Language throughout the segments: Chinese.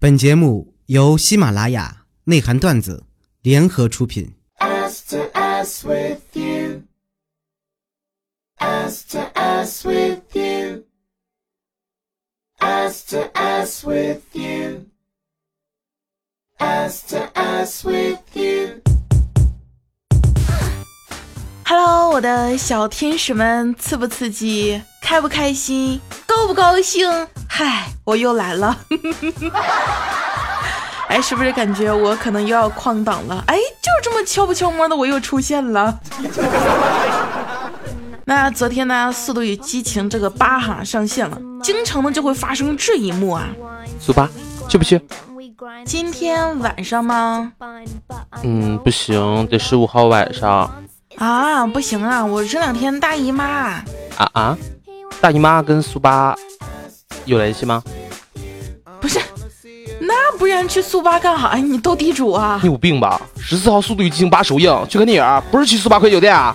本节目由喜马拉雅内涵段子联合出品。As to as with you. as to as with you. as to as with you. as to as with you. Hello，我的小天使们，刺不刺激？开不开心？高不高兴？嗨，我又来了。哎，是不是感觉我可能又要旷档了？哎，就这么悄不悄摸的，我又出现了。那昨天呢，《速度与激情》这个八哈上线了，经常呢就会发生这一幕啊。速八去不去？今天晚上吗？嗯，不行，得十五号晚上啊，不行啊，我这两天大姨妈。啊啊！大姨妈跟速八有联系吗？不是，那不然去速八干啥呀？你斗地主啊你？有病吧？十四号《速度与激情八》首映，去看电影啊，不是去速八快酒店啊？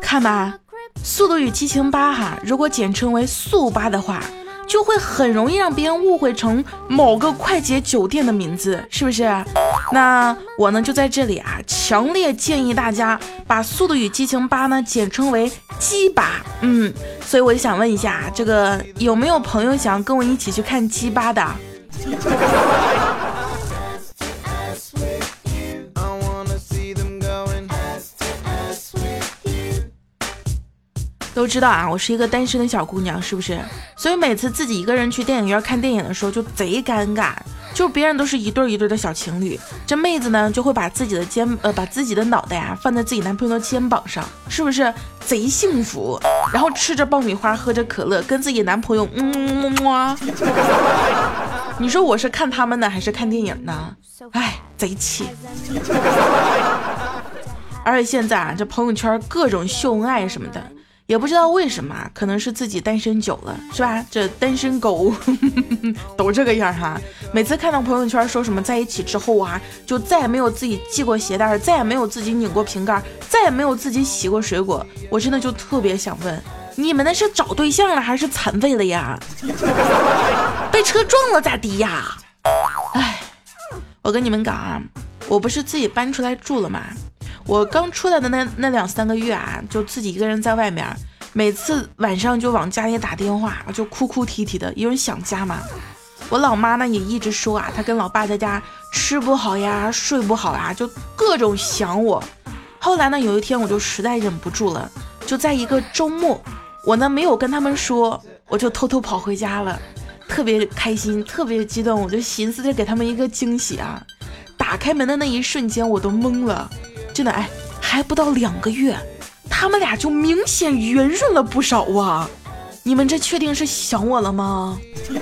看吧，《速度与激情八》哈，如果简称为速八的话，就会很容易让别人误会成某个快捷酒店的名字，是不是？那我呢就在这里啊，强烈建议大家把《速度与激情八》呢简称为鸡八。嗯，所以我就想问一下，这个有没有朋友想跟我一起去看鸡八的？都知道啊，我是一个单身的小姑娘，是不是？所以每次自己一个人去电影院看电影的时候，就贼尴尬。就别人都是一对儿一对儿的小情侣，这妹子呢就会把自己的肩呃把自己的脑袋啊、放在自己男朋友的肩膀上，是不是贼幸福？然后吃着爆米花，喝着可乐，跟自己男朋友嗯么么么。你说我是看他们呢，还是看电影呢？哎，贼气。而且现在啊，这朋友圈各种秀恩爱什么的，也不知道为什么，可能是自己单身久了，是吧？这单身狗 都这个样哈。每次看到朋友圈说什么在一起之后啊，就再也没有自己系过鞋带，再也没有自己拧过瓶盖，再也没有自己洗过水果，我真的就特别想问，你们那是找对象了还是残废了呀？被车撞了咋地呀？哎，我跟你们讲啊，我不是自己搬出来住了吗？我刚出来的那那两三个月啊，就自己一个人在外面，每次晚上就往家里打电话，就哭哭啼啼的，因为想家嘛。我老妈呢也一直说啊，她跟老爸在家吃不好呀，睡不好呀，就各种想我。后来呢，有一天我就实在忍不住了，就在一个周末，我呢没有跟他们说，我就偷偷跑回家了，特别开心，特别激动，我就寻思着给他们一个惊喜啊。打开门的那一瞬间，我都懵了，真的哎，还不到两个月，他们俩就明显圆润了不少啊！你们这确定是想我了吗？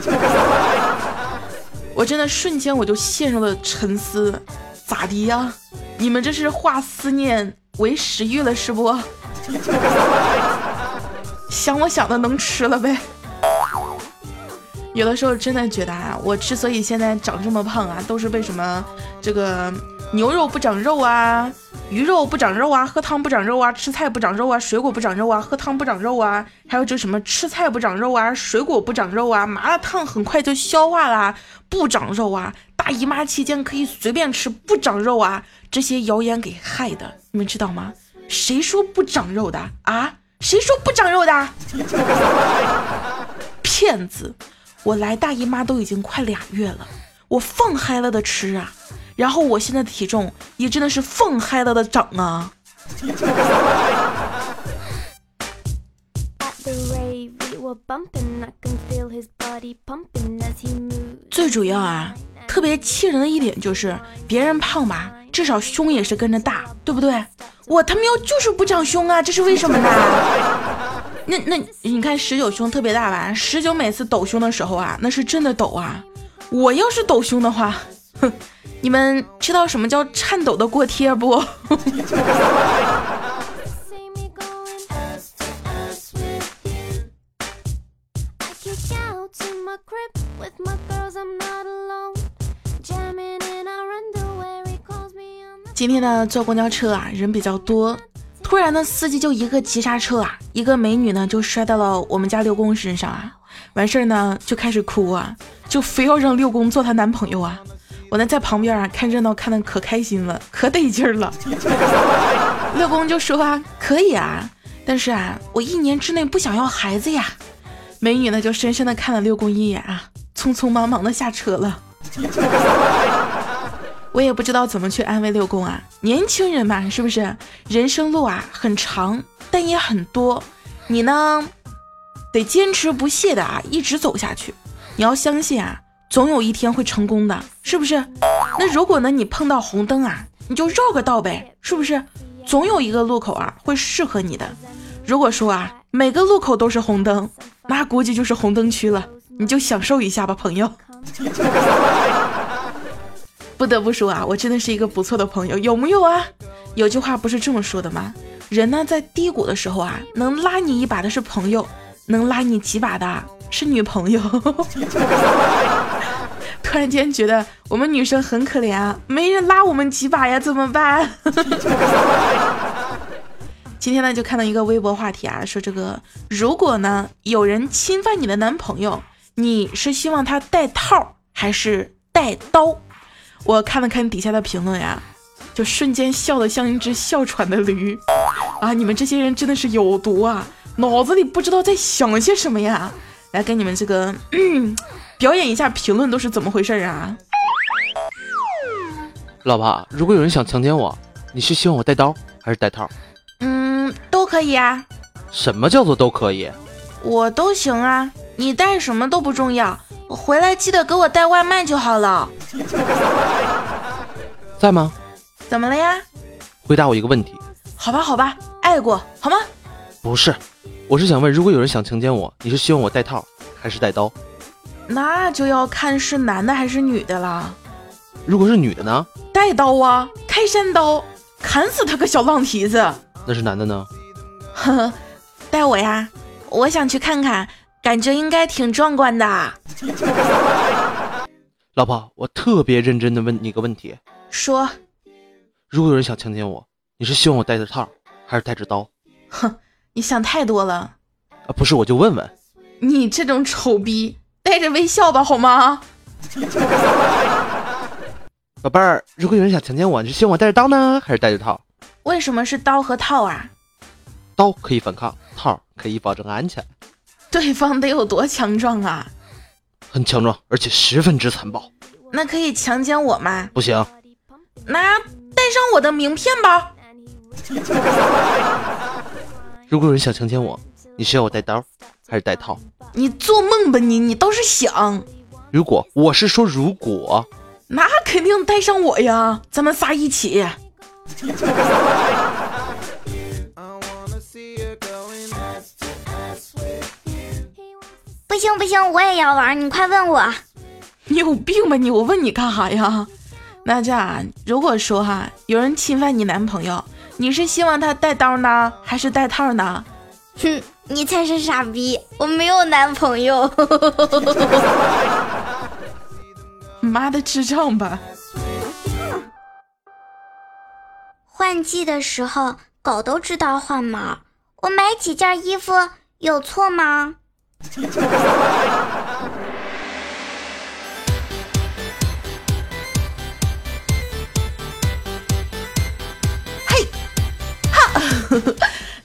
我真的瞬间我就陷入了沉思，咋的呀？你们这是化思念为食欲了是不？想我想的能吃了呗。有的时候真的觉得啊，我之所以现在长这么胖啊，都是为什么这个牛肉不长肉啊，鱼肉不长肉啊，喝汤不长肉啊，吃菜不长肉啊，水果不长肉啊，喝汤不长肉啊，还有就什么吃菜不长肉啊，水果不长肉啊，麻辣烫很快就消化啦，不长肉啊，大姨妈期间可以随便吃不长肉啊，这些谣言给害的，你们知道吗？谁说不长肉的啊？谁说不长肉的？骗子！我来大姨妈都已经快俩月了，我放嗨了的吃啊，然后我现在的体重也真的是放嗨了的涨啊。最主要啊，特别气人的一点就是，别人胖吧，至少胸也是跟着大，对不对？我他喵就是不长胸啊，这是为什么呢？那那你看十九胸特别大吧？十九每次抖胸的时候啊，那是真的抖啊。我要是抖胸的话，哼，你们知道什么叫颤抖的锅贴不？今天呢，坐公交车啊，人比较多。突然呢，司机就一个急刹车啊，一个美女呢就摔到了我们家六公身上啊。完事儿呢，就开始哭啊，就非要让六公做她男朋友啊。我呢在旁边啊看热闹看的可开心了，可得劲儿了。六公就说啊，可以啊，但是啊，我一年之内不想要孩子呀。美女呢就深深的看了六公一眼啊，匆匆忙忙的下车了。我也不知道怎么去安慰六公啊，年轻人嘛，是不是？人生路啊很长，但也很多，你呢得坚持不懈的啊一直走下去。你要相信啊，总有一天会成功的，是不是？那如果呢你碰到红灯啊，你就绕个道呗，是不是？总有一个路口啊会适合你的。如果说啊每个路口都是红灯，那估计就是红灯区了，你就享受一下吧，朋友。不得不说啊，我真的是一个不错的朋友，有没有啊？有句话不是这么说的吗？人呢在低谷的时候啊，能拉你一把的是朋友，能拉你几把的是女朋友。突然间觉得我们女生很可怜啊，没人拉我们几把呀，怎么办？今天呢就看到一个微博话题啊，说这个如果呢有人侵犯你的男朋友，你是希望他带套还是带刀？我看了看底下的评论呀，就瞬间笑得像一只哮喘的驴啊！你们这些人真的是有毒啊，脑子里不知道在想些什么呀！来给你们这个、嗯、表演一下评论都是怎么回事啊？老婆，如果有人想强奸我，你是希望我带刀还是带套？嗯，都可以啊，什么叫做都可以？我都行啊，你带什么都不重要，我回来记得给我带外卖就好了。在吗？怎么了呀？回答我一个问题。好吧，好吧，爱过好吗？不是，我是想问，如果有人想强奸我，你是希望我带套还是带刀？那就要看是男的还是女的啦。如果是女的呢？带刀啊，开山刀，砍死他个小浪蹄子。那是男的呢？呵呵，带我呀，我想去看看，感觉应该挺壮观的。老婆，我特别认真的问你个问题：说，如果有人想强奸我，你是希望我带着套还是带着刀？哼，你想太多了。啊，不是，我就问问。你这种丑逼，带着微笑吧，好吗？宝贝儿，如果有人想强奸我，你是希望我带着刀呢，还是带着套？为什么是刀和套啊？刀可以反抗，套可以保证安全，对方得有多强壮啊？很强壮，而且十分之残暴。那可以强奸我吗？不行，那带上我的名片吧。如果有人想强奸我，你需要我带刀还是带套？你做梦吧你！你倒是想，如果我是说如果，那肯定带上我呀，咱们仨一起。不行不行，我也要玩，你快问我。你有病吧你！我问你干啥呀？那这样，如果说哈有人侵犯你男朋友，你是希望他带刀呢，还是带套呢？哼，你才是傻逼，我没有男朋友。妈的智障吧！换季的时候，狗都知道换毛。我买几件衣服有错吗？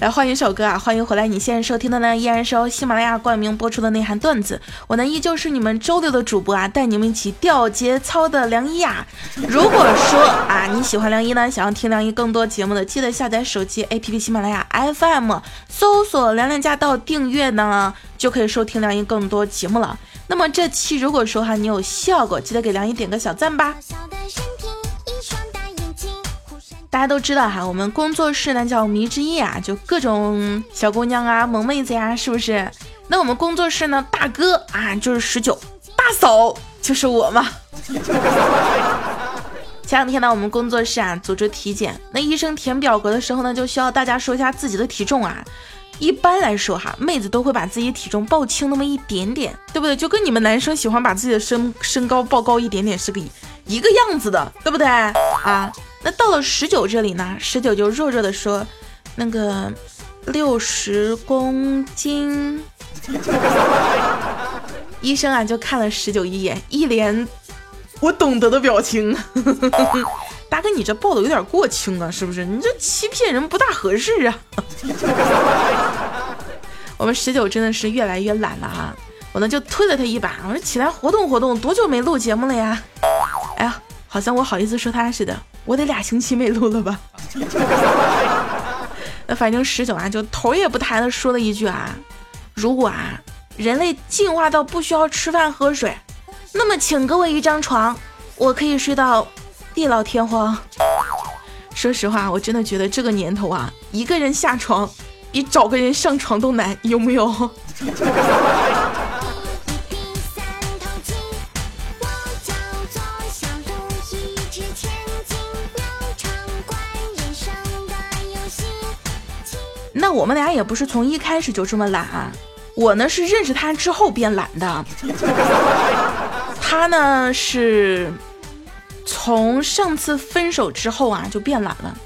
来换一首歌啊！欢迎回来！你现在收听的呢，依然是由喜马拉雅冠名播出的内涵段子。我呢，依旧是你们周六的主播啊，带你们一起掉节操的梁一呀。如果说啊，你喜欢梁一呢，想要听梁一更多节目的，记得下载手机 APP 喜马拉雅 FM，搜索“梁梁驾到”订阅呢，就可以收听梁一更多节目了。那么这期如果说哈你有效果，记得给梁一点个小赞吧。大家都知道哈，我们工作室呢叫迷之夜啊，就各种小姑娘啊、萌妹子呀，是不是？那我们工作室呢，大哥啊就是十九，大嫂就是我嘛。前两天呢，我们工作室啊组织体检，那医生填表格的时候呢，就需要大家说一下自己的体重啊。一般来说哈，妹子都会把自己体重报轻那么一点点，对不对？就跟你们男生喜欢把自己的身身高报高一点点是个一个样子的，对不对啊？那到了十九这里呢，十九就弱弱的说，那个六十公斤。医生啊就看了十九一眼，一脸我懂得的表情。大哥，你这报的有点过轻啊，是不是？你这欺骗人不大合适啊。我们十九真的是越来越懒了啊！我呢就推了他一把，我说起来活动活动，多久没录节目了呀？哎呀，好像我好意思说他似的，我得俩星期没录了吧？那反正十九啊，就头也不抬的说了一句啊，如果啊人类进化到不需要吃饭喝水，那么请给我一张床，我可以睡到地老天荒。说实话，我真的觉得这个年头啊，一个人下床比找个人上床都难，有没有？我们俩也不是从一开始就这么懒啊，我呢是认识他之后变懒的，他呢是从上次分手之后啊就变懒了。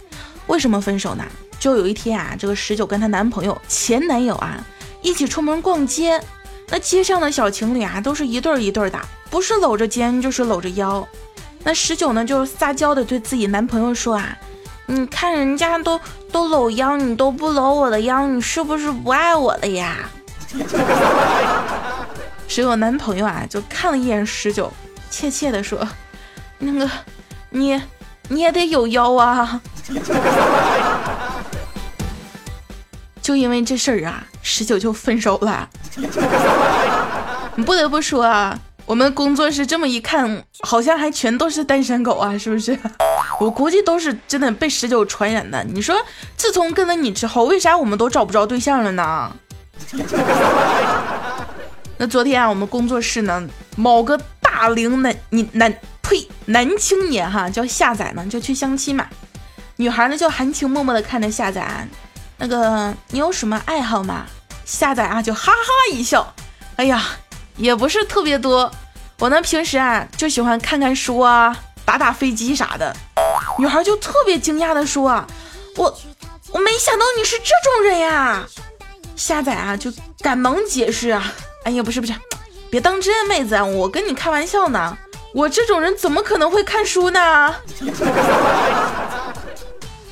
为什么分手呢？就有一天啊，这个十九跟她男朋友前男友啊一起出门逛街，那街上的小情侣啊都是一对儿一对儿的，不是搂着肩就是搂着腰。那十九呢就撒娇的对自己男朋友说啊。你看人家都都搂腰，你都不搂我的腰，你是不是不爱我了呀？只有男朋友啊，就看了一眼十九，怯怯的说：“那个，你你也得有腰啊。”就因为这事儿啊，十九就分手了。你不得不说啊，我们工作室这么一看，好像还全都是单身狗啊，是不是？我估计都是真的被十九传染的。你说，自从跟了你之后，为啥我们都找不着对象了呢？那昨天啊，我们工作室呢，某个大龄男你男呸男青年哈，叫下载呢，就去相亲嘛。女孩呢就含情脉脉的看着下载，那个你有什么爱好吗？下载啊就哈哈一笑，哎呀，也不是特别多。我呢平时啊就喜欢看看书啊，打打飞机啥的。女孩就特别惊讶的说：“我我没想到你是这种人呀！”夏仔啊就赶忙解释啊：“哎呀，不是不是，别当真，妹子，我跟你开玩笑呢。我这种人怎么可能会看书呢？”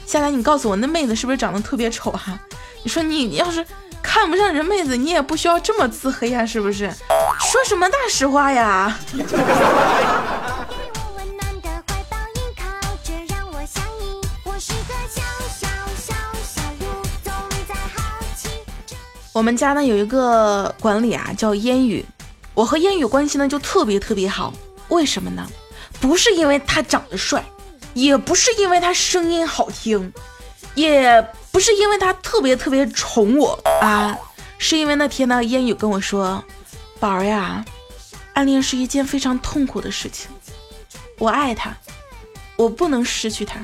夏仔，你告诉我，那妹子是不是长得特别丑啊？你说你要是看不上人妹子，你也不需要这么自黑呀，是不是？说什么大实话呀？我们家呢有一个管理啊，叫烟雨。我和烟雨关系呢就特别特别好，为什么呢？不是因为他长得帅，也不是因为他声音好听，也不是因为他特别特别宠我啊，是因为那天呢，烟雨跟我说：“宝儿呀，暗恋是一件非常痛苦的事情，我爱他，我不能失去他，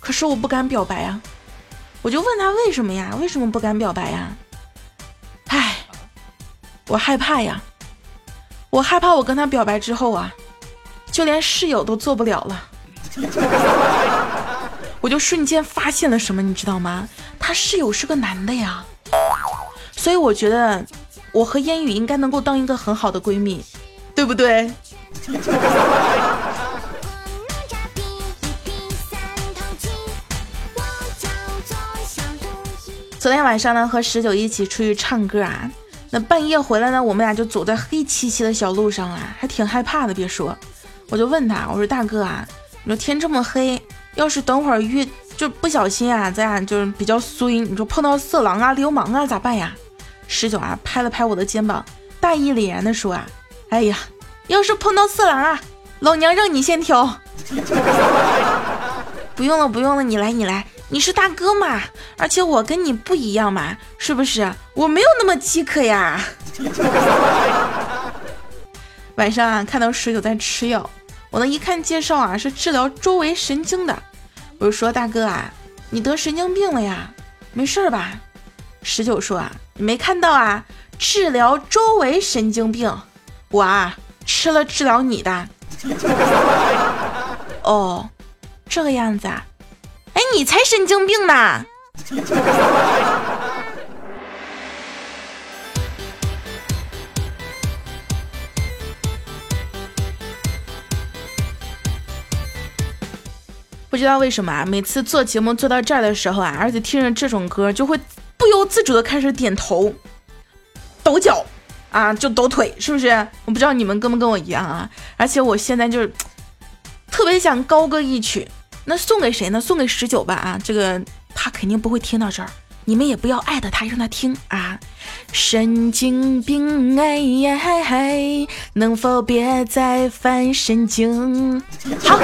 可是我不敢表白啊。”我就问他为什么呀？为什么不敢表白呀？唉，我害怕呀，我害怕我跟他表白之后啊，就连室友都做不了了。我就瞬间发现了什么，你知道吗？他室友是个男的呀，所以我觉得我和烟雨应该能够当一个很好的闺蜜，对不对？昨天晚上呢，和十九一起出去唱歌啊。那半夜回来呢，我们俩就走在黑漆漆的小路上啊，还挺害怕的。别说，我就问他，我说大哥啊，你说天这么黑，要是等会儿遇就不小心啊，咱俩就是比较衰，你说碰到色狼啊、流氓啊咋办呀？十九啊，拍了拍我的肩膀，大义凛然的说啊，哎呀，要是碰到色狼啊，老娘让你先挑。不用了，不用了，你来，你来，你是大哥嘛，而且我跟你不一样嘛，是不是？我没有那么饥渴呀。晚上啊，看到十九在吃药，我呢一看介绍啊是治疗周围神经的，我就说大哥啊，你得神经病了呀？没事吧？十九说啊，你没看到啊，治疗周围神经病，我啊吃了治疗你的。哦，这个样子啊？哎，你才神经病呢！不知道为什么啊，每次做节目做到这儿的时候啊，而且听着这种歌，就会不由自主的开始点头、抖脚啊，就抖腿，是不是？我不知道你们跟不跟我一样啊。而且我现在就是特别想高歌一曲，那送给谁呢？送给十九吧啊，这个他肯定不会听到这儿，你们也不要艾特他，让他听啊。神经病哎呀嗨嗨，能否别再犯神经？好，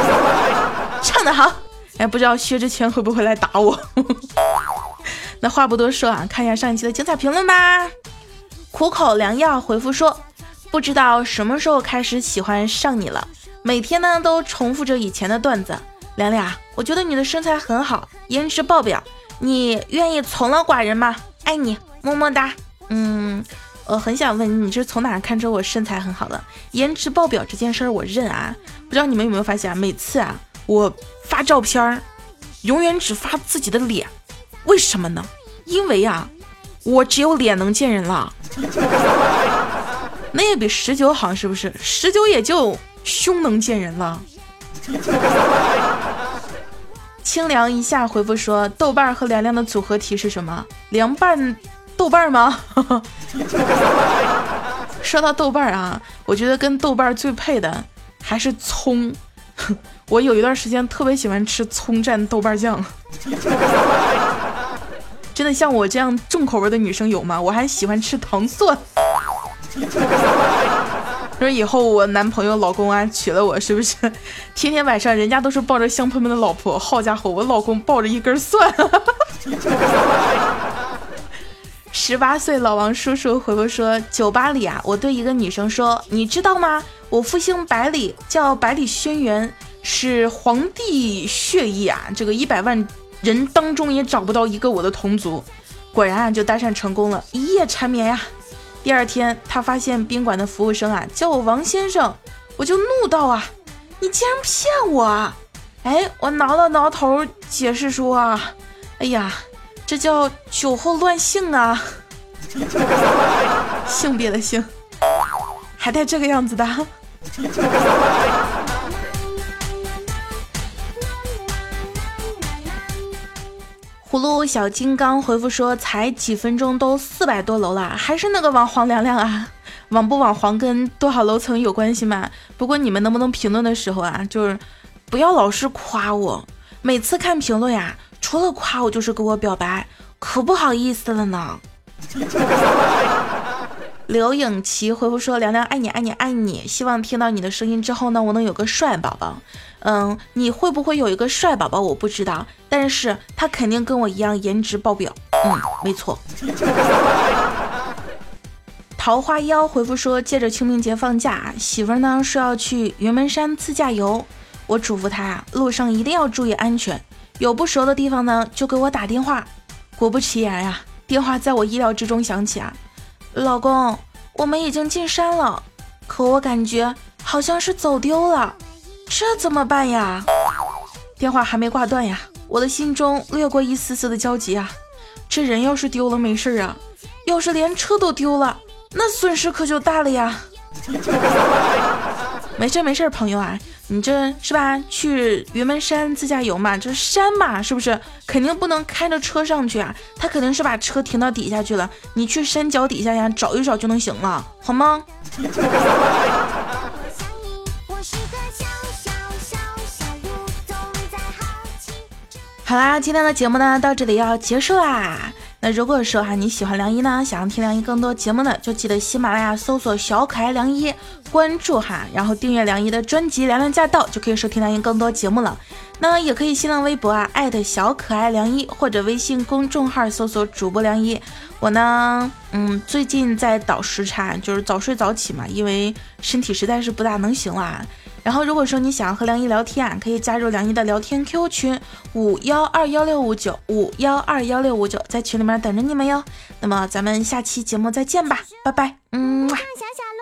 唱得好。哎，不知道薛之谦会不会来打我？那话不多说啊，看一下上一期的精彩评论吧。苦口良药回复说，不知道什么时候开始喜欢上你了，每天呢都重复着以前的段子。凉凉，我觉得你的身材很好，颜值爆表，你愿意从了寡人吗？爱你，么么哒。嗯，我很想问你你是从哪看出我身材很好的？颜值爆表这件事儿我认啊。不知道你们有没有发现啊？每次啊我发照片儿，永远只发自己的脸，为什么呢？因为啊，我只有脸能见人了。那也比十九好，是不是？十九也就胸能见人了。清凉一下回复说：豆瓣和凉凉的组合体是什么？凉拌豆瓣吗？说到豆瓣啊，我觉得跟豆瓣最配的还是葱。我有一段时间特别喜欢吃葱蘸豆瓣酱。真的像我这样重口味的女生有吗？我还喜欢吃糖蒜。说以后我男朋友、老公啊娶了我，是不是天天晚上人家都是抱着香喷喷的老婆，好家伙，我老公抱着一根蒜。十八岁老王叔叔回复说：酒吧里啊，我对一个女生说，你知道吗？我父姓百里，叫百里轩辕，是皇帝血裔啊，这个一百万人当中也找不到一个我的同族。果然啊，就搭讪成功了，一夜缠绵呀。第二天，他发现宾馆的服务生啊叫我王先生，我就怒道啊，你竟然骗我啊！哎，我挠了挠头，解释说啊，哎呀，这叫酒后乱性啊，性别的性，还带这个样子的。葫芦小金刚回复说：“才几分钟都四百多楼了，还是那个网黄凉凉啊！网不网黄跟多少楼层有关系吗？不过你们能不能评论的时候啊，就是不要老是夸我，每次看评论呀，除了夸我就是给我表白，可不好意思了呢。”刘颖琪回复说：“凉凉爱你爱你爱你，希望听到你的声音之后呢，我能有个帅宝宝。嗯，你会不会有一个帅宝宝？我不知道，但是他肯定跟我一样颜值爆表。嗯，没错。”桃花妖回复说：“借着清明节放假，媳妇呢说要去云门山自驾游，我嘱咐她啊，路上一定要注意安全，有不熟的地方呢就给我打电话。果不其然呀，电话在我意料之中响起啊。”老公，我们已经进山了，可我感觉好像是走丢了，这怎么办呀？电话还没挂断呀，我的心中掠过一丝丝的焦急啊。这人要是丢了没事啊，要是连车都丢了，那损失可就大了呀。没事没事，朋友啊，你这是吧？去云门山自驾游嘛，这山嘛，是不是肯定不能开着车上去啊？他肯定是把车停到底下去了，你去山脚底下呀，找一找就能行了，好吗？好啦，今天的节目呢到这里要结束啦。那如果说哈你喜欢梁一呢，想要听梁一更多节目呢，就记得喜马拉雅搜索小可爱梁一，关注哈，然后订阅梁一的专辑《凉凉驾到》，就可以收听梁一更多节目了。那也可以新浪微博啊，艾特小可爱梁一，或者微信公众号搜索主播梁一。我呢，嗯，最近在倒时差，就是早睡早起嘛，因为身体实在是不大能行啦。然后如果说你想要和梁一聊天啊，可以加入梁一的聊天 Q 群五幺二幺六五九五幺二幺六五九，在群里面等着你们哟。那么咱们下期节目再见吧，拜拜，嗯。么啊